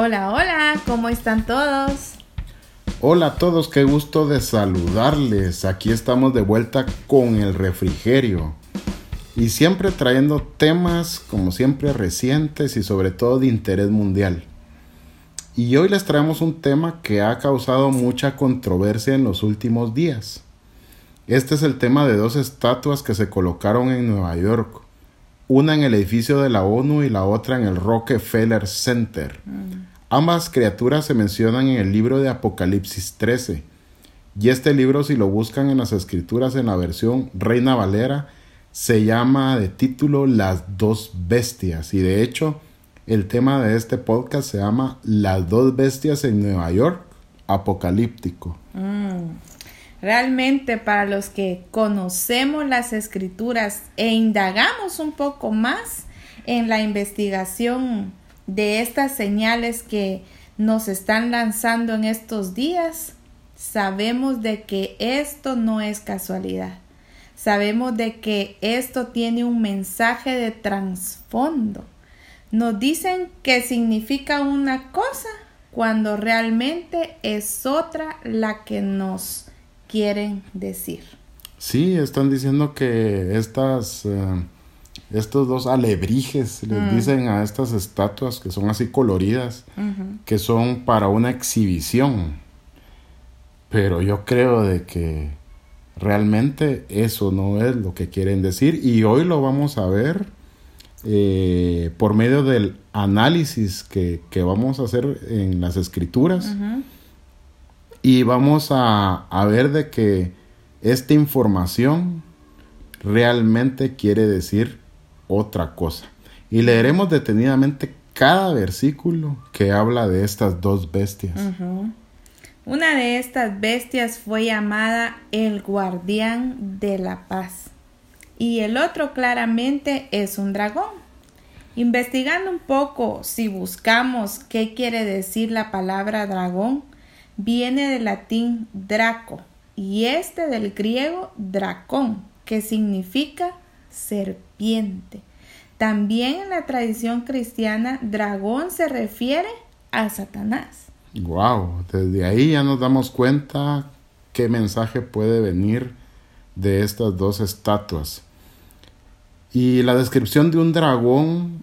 Hola, hola, ¿cómo están todos? Hola a todos, qué gusto de saludarles. Aquí estamos de vuelta con el refrigerio. Y siempre trayendo temas, como siempre, recientes y sobre todo de interés mundial. Y hoy les traemos un tema que ha causado mucha controversia en los últimos días. Este es el tema de dos estatuas que se colocaron en Nueva York. Una en el edificio de la ONU y la otra en el Rockefeller Center. Ambas criaturas se mencionan en el libro de Apocalipsis 13. Y este libro, si lo buscan en las escrituras en la versión Reina Valera, se llama de título Las dos bestias. Y de hecho, el tema de este podcast se llama Las dos bestias en Nueva York, apocalíptico. Mm. Realmente para los que conocemos las escrituras e indagamos un poco más en la investigación de estas señales que nos están lanzando en estos días, sabemos de que esto no es casualidad. Sabemos de que esto tiene un mensaje de trasfondo. Nos dicen que significa una cosa cuando realmente es otra la que nos quieren decir. Sí, están diciendo que estas, eh, estos dos alebrijes, les Mm. dicen a estas estatuas que son así coloridas, que son para una exhibición. Pero yo creo de que realmente eso no es lo que quieren decir y hoy lo vamos a ver eh, por medio del análisis que, que vamos a hacer en las escrituras y vamos a, a ver de que esta información realmente quiere decir otra cosa. Y leeremos detenidamente cada versículo que habla de estas dos bestias. Una de estas bestias fue llamada el guardián de la paz y el otro claramente es un dragón. Investigando un poco, si buscamos qué quiere decir la palabra dragón, viene del latín draco y este del griego dracón, que significa serpiente. También en la tradición cristiana, dragón se refiere a Satanás. Wow, desde ahí ya nos damos cuenta qué mensaje puede venir de estas dos estatuas. Y la descripción de un dragón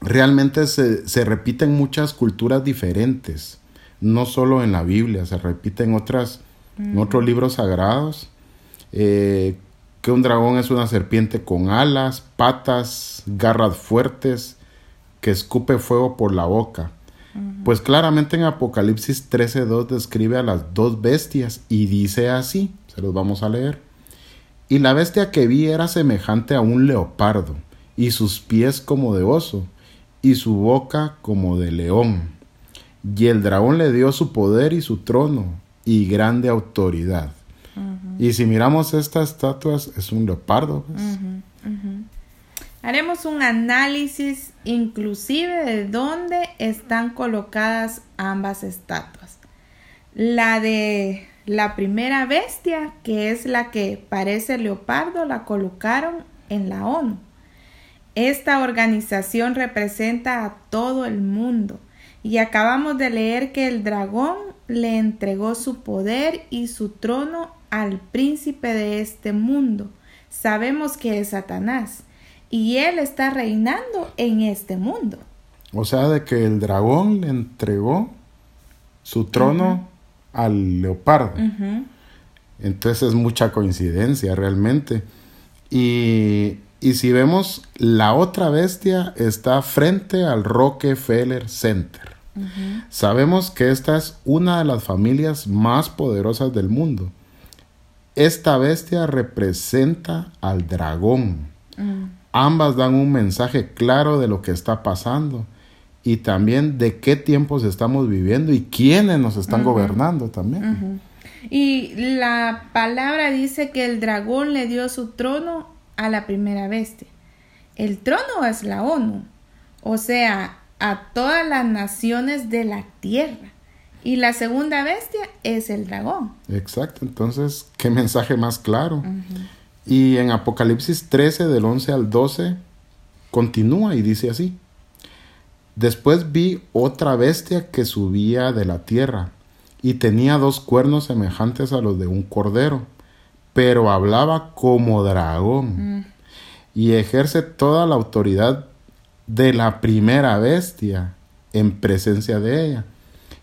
realmente se, se repite en muchas culturas diferentes, no solo en la Biblia, se repite en, otras, en otros libros sagrados, eh, que un dragón es una serpiente con alas, patas, garras fuertes, que escupe fuego por la boca. Pues claramente en Apocalipsis 13.2 describe a las dos bestias y dice así, se los vamos a leer. Y la bestia que vi era semejante a un leopardo, y sus pies como de oso, y su boca como de león. Y el dragón le dio su poder y su trono, y grande autoridad. Y si miramos estas estatuas, es un leopardo. pues. Haremos un análisis inclusive de dónde están colocadas ambas estatuas. La de la primera bestia, que es la que parece leopardo, la colocaron en la ONU. Esta organización representa a todo el mundo y acabamos de leer que el dragón le entregó su poder y su trono al príncipe de este mundo. Sabemos que es Satanás y él está reinando en este mundo. O sea, de que el dragón le entregó su trono al leopardo. Entonces es mucha coincidencia realmente. Y, y si vemos, la otra bestia está frente al Rockefeller Center. Sabemos que esta es una de las familias más poderosas del mundo. Esta bestia representa al dragón. Ambas dan un mensaje claro de lo que está pasando y también de qué tiempos estamos viviendo y quiénes nos están gobernando también. Y la palabra dice que el dragón le dio su trono a la primera bestia. El trono es la ONU, o sea, a todas las naciones de la tierra. Y la segunda bestia es el dragón. Exacto, entonces, qué mensaje más claro. Y en Apocalipsis 13, del 11 al 12, continúa y dice así. Después vi otra bestia que subía de la tierra y tenía dos cuernos semejantes a los de un cordero, pero hablaba como dragón Mm. y ejerce toda la autoridad de la primera bestia en presencia de ella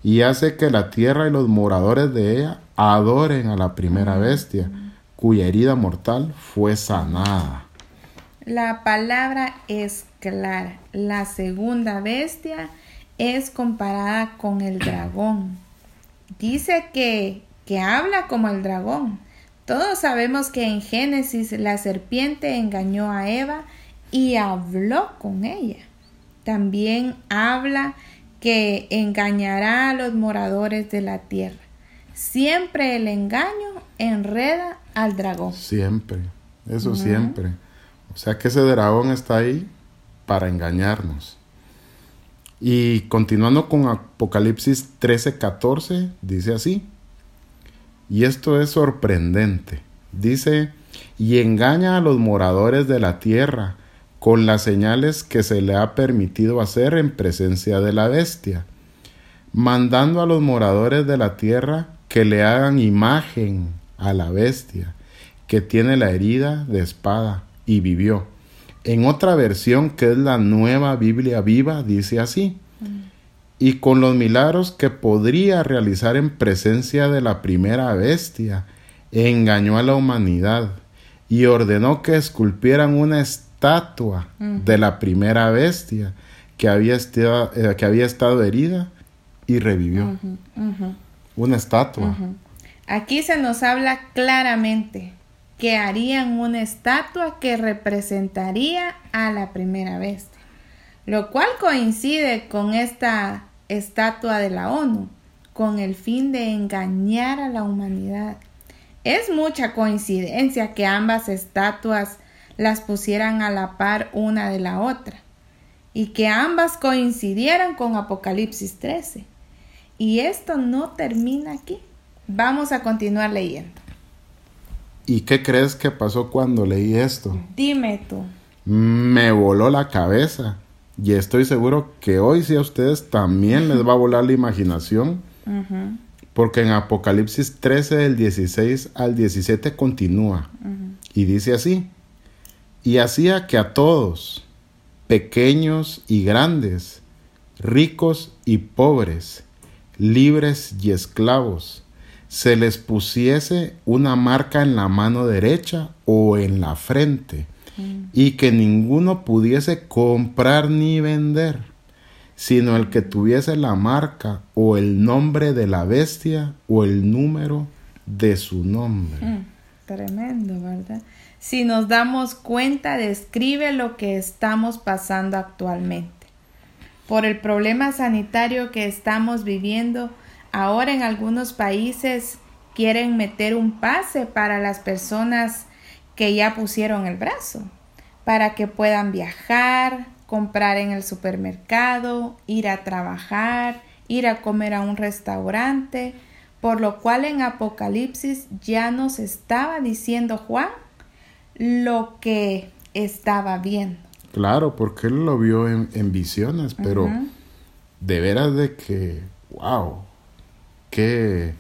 y hace que la tierra y los moradores de ella adoren a la primera bestia cuya herida mortal fue sanada. La palabra es clara. La segunda bestia es comparada con el dragón. Dice que, que habla como el dragón. Todos sabemos que en Génesis la serpiente engañó a Eva y habló con ella. También habla que engañará a los moradores de la tierra. Siempre el engaño enreda al dragón. Siempre, eso siempre. O sea que ese dragón está ahí para engañarnos. Y continuando con Apocalipsis 13:14, dice así. Y esto es sorprendente. Dice, y engaña a los moradores de la tierra con las señales que se le ha permitido hacer en presencia de la bestia, mandando a los moradores de la tierra que le hagan imagen a la bestia, que tiene la herida de espada y vivió. En otra versión, que es la nueva Biblia viva, dice así, y con los milagros que podría realizar en presencia de la primera bestia, engañó a la humanidad y ordenó que esculpieran una estatua de la primera bestia que había, estado, eh, que había estado herida y revivió. Una estatua. Aquí se nos habla claramente que harían una estatua que representaría a la primera bestia, lo cual coincide con esta estatua de la ONU, con el fin de engañar a la humanidad. Es mucha coincidencia que ambas estatuas las pusieran a la par una de la otra y que ambas coincidieran con Apocalipsis 13. Y esto no termina aquí. Vamos a continuar leyendo. ¿Y qué crees que pasó cuando leí esto? Dime tú. Me voló la cabeza. Y estoy seguro que hoy sí a ustedes también les va a volar la imaginación. Porque en Apocalipsis 13, del 16 al 17 continúa. Y dice así. Y hacía que a todos, pequeños y grandes, ricos y pobres, libres y esclavos, se les pusiese una marca en la mano derecha o en la frente, y que ninguno pudiese comprar ni vender, sino el que tuviese la marca o el nombre de la bestia o el número de su nombre. Mm, tremendo, ¿verdad? Si nos damos cuenta, describe lo que estamos pasando actualmente. Por el problema sanitario que estamos viviendo, ahora en algunos países quieren meter un pase para las personas que ya pusieron el brazo, para que puedan viajar, comprar en el supermercado, ir a trabajar, ir a comer a un restaurante, por lo cual en Apocalipsis ya nos estaba diciendo Juan lo que estaba viendo. Claro, porque él lo vio en, en visiones, pero de veras de que, wow, qué,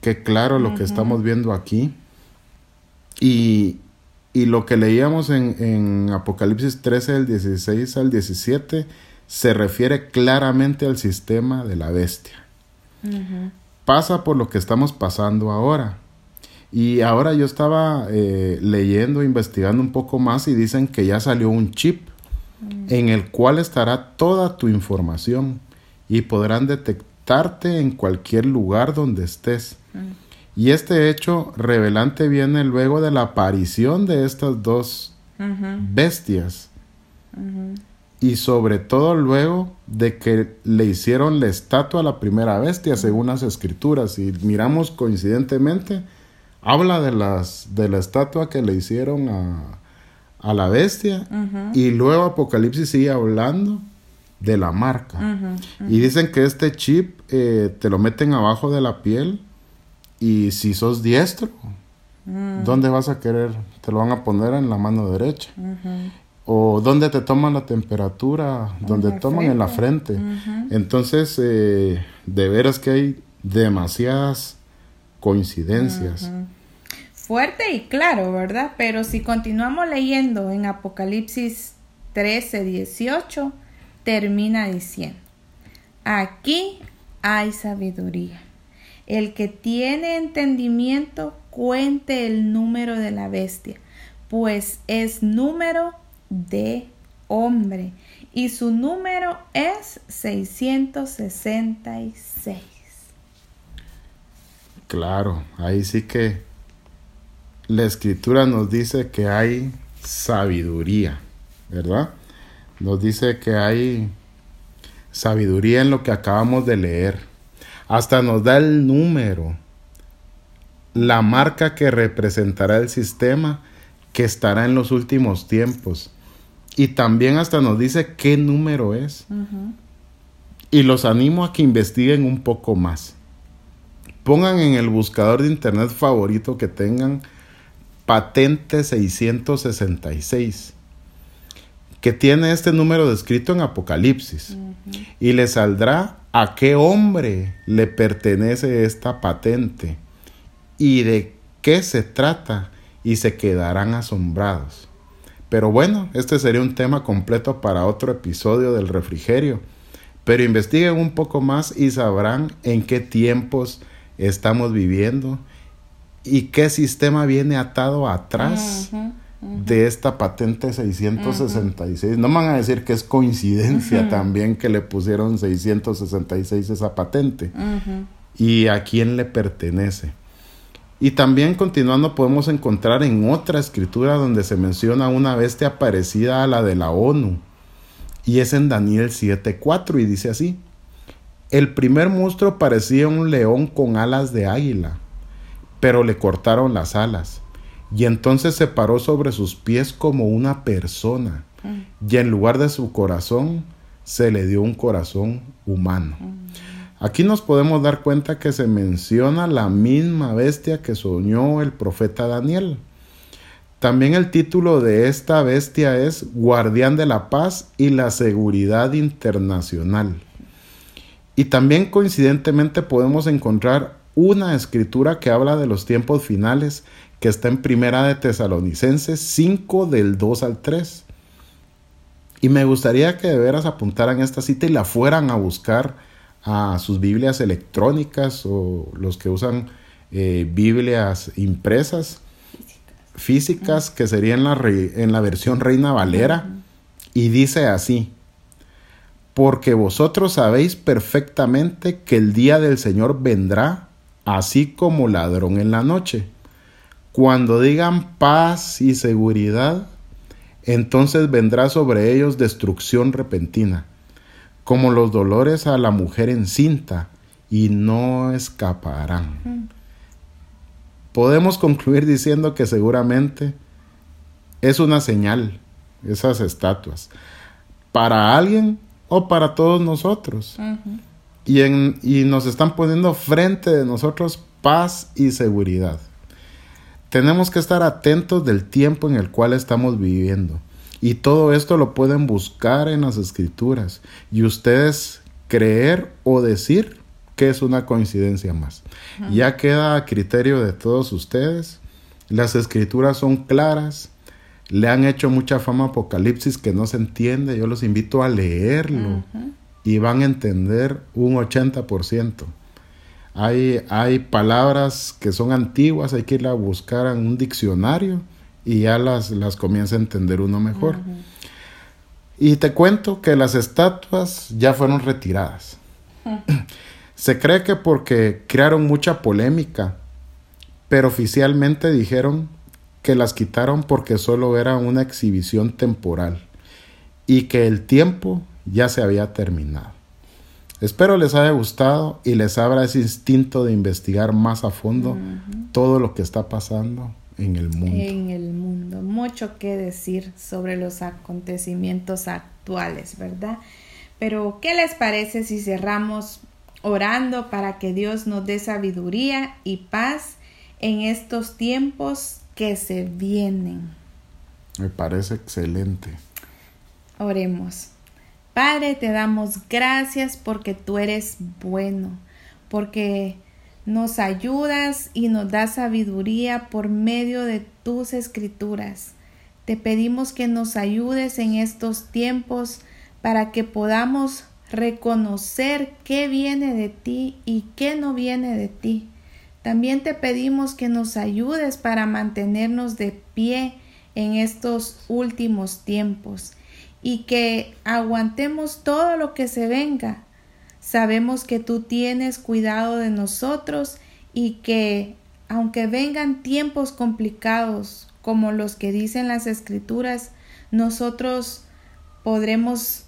qué claro lo que estamos viendo aquí. Y, y lo que leíamos en, en Apocalipsis 13, del 16 al 17, se refiere claramente al sistema de la bestia. Pasa por lo que estamos pasando ahora. Y ahora yo estaba eh, leyendo, investigando un poco más y dicen que ya salió un chip en el cual estará toda tu información y podrán detectarte en cualquier lugar donde estés. Y este hecho revelante viene luego de la aparición de estas dos bestias y sobre todo luego de que le hicieron la estatua a la primera bestia según las escrituras. Y miramos coincidentemente habla de las de la estatua que le hicieron a, a la bestia y luego Apocalipsis sigue hablando de la marca. Y dicen que este chip eh, te lo meten abajo de la piel y si sos diestro Mm. ¿dónde vas a querer? te lo van a poner en la mano derecha. O dónde te toman la temperatura, donde toman en la frente. Entonces, eh, de veras que hay demasiadas coincidencias. Fuerte y claro, ¿verdad? Pero si continuamos leyendo en Apocalipsis 13, 18, termina diciendo, aquí hay sabiduría. El que tiene entendimiento cuente el número de la bestia, pues es número de hombre y su número es 666. Claro, ahí sí que la escritura nos dice que hay sabiduría, ¿verdad? Nos dice que hay sabiduría en lo que acabamos de leer. Hasta nos da el número, la marca que representará el sistema que estará en los últimos tiempos. Y también hasta nos dice qué número es. Y los animo a que investiguen un poco más. Pongan en el buscador de internet favorito que tengan patente 666, que tiene este número descrito en Apocalipsis. Y le saldrá a qué hombre le pertenece esta patente y de qué se trata y se quedarán asombrados. Pero bueno, este sería un tema completo para otro episodio del refrigerio. Pero investiguen un poco más y sabrán en qué tiempos estamos viviendo y qué sistema viene atado atrás de esta patente 666. No me van a decir que es coincidencia también que le pusieron 666 esa patente. ¿Y a quién le pertenece? Y también continuando podemos encontrar en otra escritura donde se menciona una bestia parecida a la de la ONU. Y es en Daniel 7:4 y dice así. El primer monstruo parecía un león con alas de águila, pero le cortaron las alas. Y entonces se paró sobre sus pies como una persona. Y en lugar de su corazón se le dio un corazón humano. Aquí nos podemos dar cuenta que se menciona la misma bestia que soñó el profeta Daniel. También el título de esta bestia es Guardián de la Paz y la Seguridad Internacional. Y también coincidentemente podemos encontrar una escritura que habla de los tiempos finales que está en Primera de Tesalonicenses 5 del 2 al 3. Y me gustaría que de veras apuntaran esta cita y la fueran a buscar a sus Biblias electrónicas o los que usan eh, Biblias impresas físicas, que sería en la, en la versión Reina Valera, y dice así, porque vosotros sabéis perfectamente que el día del Señor vendrá así como ladrón en la noche. Cuando digan paz y seguridad, entonces vendrá sobre ellos destrucción repentina como los dolores a la mujer encinta, y no escaparán. Podemos concluir diciendo que seguramente es una señal, esas estatuas, para alguien o para todos nosotros. Y, en, y nos están poniendo frente de nosotros paz y seguridad. Tenemos que estar atentos del tiempo en el cual estamos viviendo. Y todo esto lo pueden buscar en las escrituras y ustedes creer o decir que es una coincidencia más. Ya queda a criterio de todos ustedes. Las escrituras son claras. Le han hecho mucha fama Apocalipsis que no se entiende. Yo los invito a leerlo y van a entender un 80%. Hay, hay palabras que son antiguas, hay que ir a buscar en un diccionario y ya las, las comienza a entender uno mejor. Y te cuento que las estatuas ya fueron retiradas. Se cree que porque crearon mucha polémica, pero oficialmente dijeron que las quitaron porque solo era una exhibición temporal y que el tiempo ya se había terminado. Espero les haya gustado y les abra ese instinto de investigar más a fondo todo lo que está pasando en el mundo. En el mundo. Mucho que decir sobre los acontecimientos actuales, ¿verdad? Pero, ¿qué les parece si cerramos orando para que Dios nos dé sabiduría y paz en estos tiempos que se vienen? Me parece excelente. Oremos. Padre, te damos gracias porque tú eres bueno, porque nos ayudas y nos das sabiduría por medio de tus escrituras. Te pedimos que nos ayudes en estos tiempos para que podamos reconocer qué viene de ti y qué no viene de ti. También te pedimos que nos ayudes para mantenernos de pie en estos últimos tiempos y que aguantemos todo lo que se venga. Sabemos que tú tienes cuidado de nosotros y que aunque vengan tiempos complicados como los que dicen las escrituras, nosotros podremos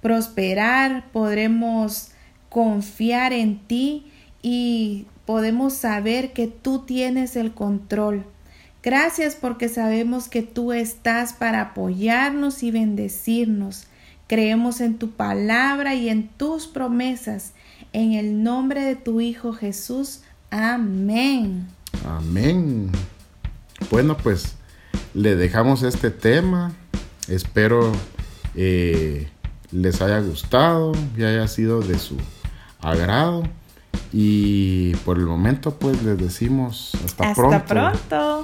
prosperar, podremos confiar en ti y podemos saber que tú tienes el control. Gracias porque sabemos que tú estás para apoyarnos y bendecirnos. Creemos en tu palabra y en tus promesas. En el nombre de tu Hijo Jesús. Amén. Amén. Bueno, pues le dejamos este tema. Espero eh, les haya gustado y haya sido de su agrado. Y por el momento, pues les decimos hasta, hasta pronto.